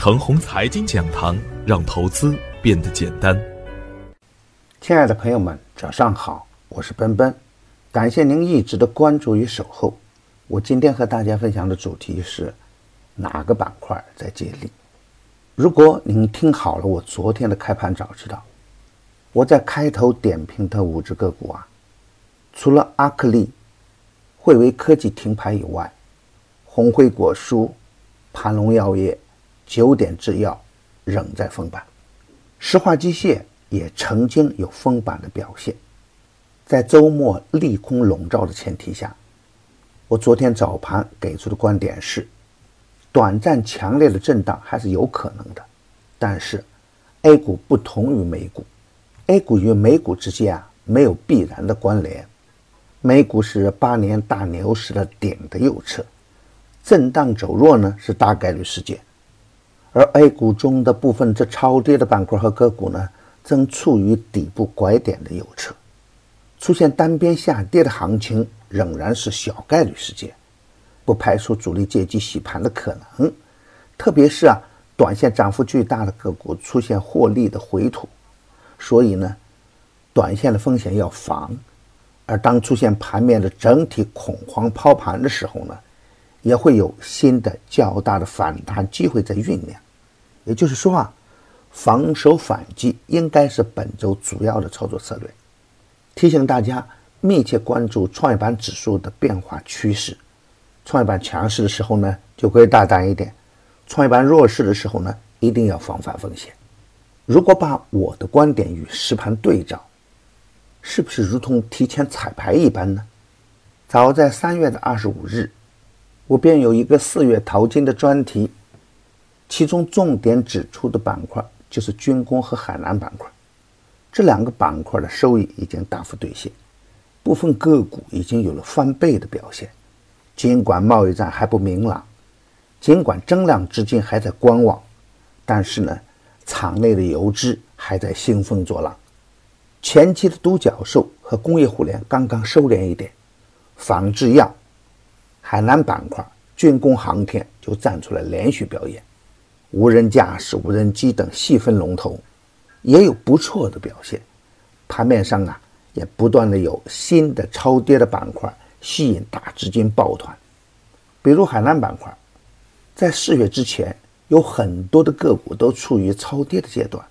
程红财经讲堂，让投资变得简单。亲爱的朋友们，早上好，我是奔奔，感谢您一直的关注与守候。我今天和大家分享的主题是哪个板块在接力？如果您听好了我昨天的开盘早知道，我在开头点评的五只个股啊，除了阿克利、汇维科技停牌以外，红辉果蔬、盘龙药业、九点制药仍在封板，石化机械。也曾经有封板的表现，在周末利空笼罩的前提下，我昨天早盘给出的观点是，短暂强烈的震荡还是有可能的，但是 A 股不同于美股，A 股与美股之间啊没有必然的关联，美股是八年大牛市的顶的右侧，震荡走弱呢是大概率事件，而 A 股中的部分这超跌的板块和个股呢。正处于底部拐点的右侧，出现单边下跌的行情仍然是小概率事件，不排除主力借机洗盘的可能。特别是啊，短线涨幅巨大的个股出现获利的回吐，所以呢，短线的风险要防。而当出现盘面的整体恐慌抛盘的时候呢，也会有新的较大的反弹机会在酝酿。也就是说啊。防守反击应该是本周主要的操作策略。提醒大家密切关注创业板指数的变化趋势。创业板强势的时候呢，就可以大胆一点；创业板弱势的时候呢，一定要防范风险。如果把我的观点与实盘对照，是不是如同提前彩排一般呢？早在三月的二十五日，我便有一个四月淘金的专题，其中重点指出的板块。就是军工和海南板块，这两个板块的收益已经大幅兑现，部分个股已经有了翻倍的表现。尽管贸易战还不明朗，尽管增量资金还在观望，但是呢，场内的游资还在兴风作浪。前期的独角兽和工业互联刚刚收敛一点，仿制药、海南板块、军工航天就站出来连续表演。无人驾驶、无人机等细分龙头也有不错的表现。盘面上啊，也不断的有新的超跌的板块吸引大资金抱团。比如海南板块，在四月之前，有很多的个股都处于超跌的阶段。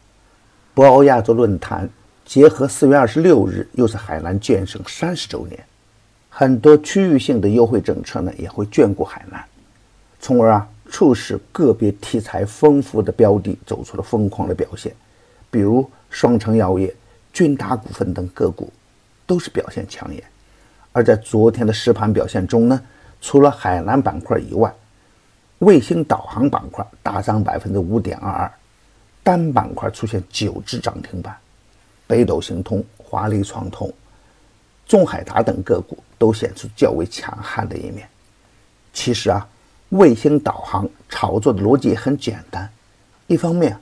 博鳌亚洲论坛结合四月二十六日又是海南建省三十周年，很多区域性的优惠政策呢也会眷顾海南，从而啊。促使个别题材丰富的标的走出了疯狂的表现，比如双城药业、君达股份等个股都是表现抢眼。而在昨天的实盘表现中呢，除了海南板块以外，卫星导航板块大涨百分之五点二二，单板块出现九只涨停板，北斗星通、华丽创通、中海达等个股都显出较为强悍的一面。其实啊。卫星导航炒作的逻辑也很简单，一方面，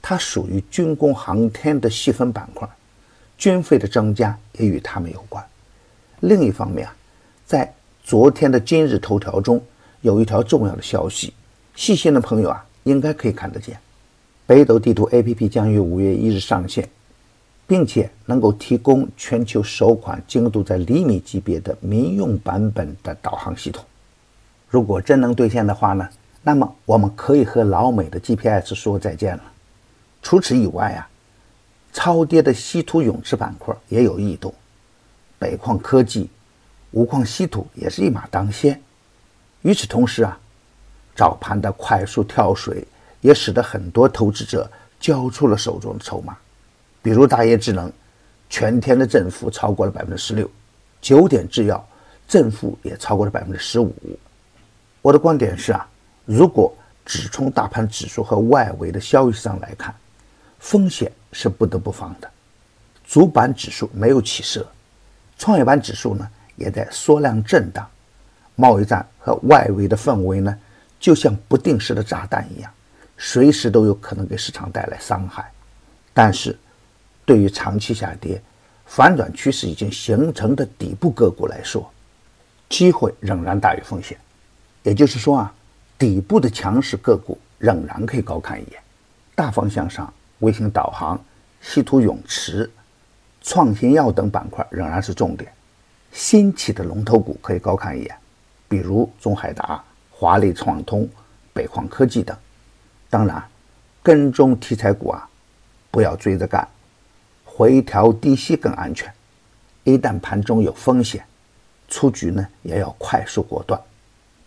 它属于军工航天的细分板块，军费的增加也与他们有关；另一方面啊，在昨天的今日头条中有一条重要的消息，细心的朋友啊应该可以看得见，北斗地图 APP 将于五月一日上线，并且能够提供全球首款精度在厘米级别的民用版本的导航系统。如果真能兑现的话呢，那么我们可以和老美的 GPS 说再见了。除此以外啊，超跌的稀土永磁板块也有异动，北矿科技、无矿稀土也是一马当先。与此同时啊，早盘的快速跳水也使得很多投资者交出了手中的筹码，比如大业智能，全天的振幅超过了百分之十六，九点制药振幅也超过了百分之十五。我的观点是啊，如果只从大盘指数和外围的消息上来看，风险是不得不防的。主板指数没有起色，创业板指数呢也在缩量震荡，贸易战和外围的氛围呢就像不定时的炸弹一样，随时都有可能给市场带来伤害。但是，对于长期下跌、反转趋势已经形成的底部个股来说，机会仍然大于风险。也就是说啊，底部的强势个股仍然可以高看一眼。大方向上，卫星导航、稀土永磁、创新药等板块仍然是重点。新起的龙头股可以高看一眼，比如中海达、华丽创通、北矿科技等。当然，跟踪题材股啊，不要追着干，回调低吸更安全。一旦盘中有风险，出局呢也要快速果断，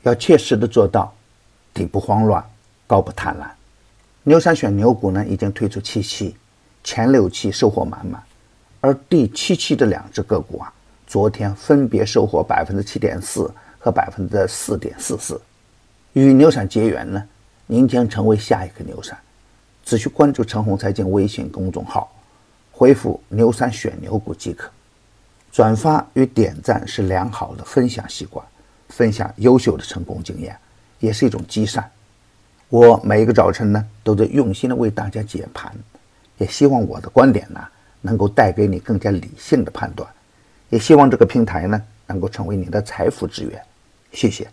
要切实的做到底不慌乱，高不贪婪。牛散选牛股呢已经推出七期，前六期收获满满，而第七期的两只个股啊。昨天分别收获百分之七点四和百分之四点四四，与牛散结缘呢，您将成为下一个牛散。只需关注陈红财经微信公众号，回复“牛散选牛股”即可。转发与点赞是良好的分享习惯，分享优秀的成功经验也是一种积善。我每一个早晨呢，都在用心的为大家解盘，也希望我的观点呢，能够带给你更加理性的判断。也希望这个平台呢，能够成为你的财富之源。谢谢。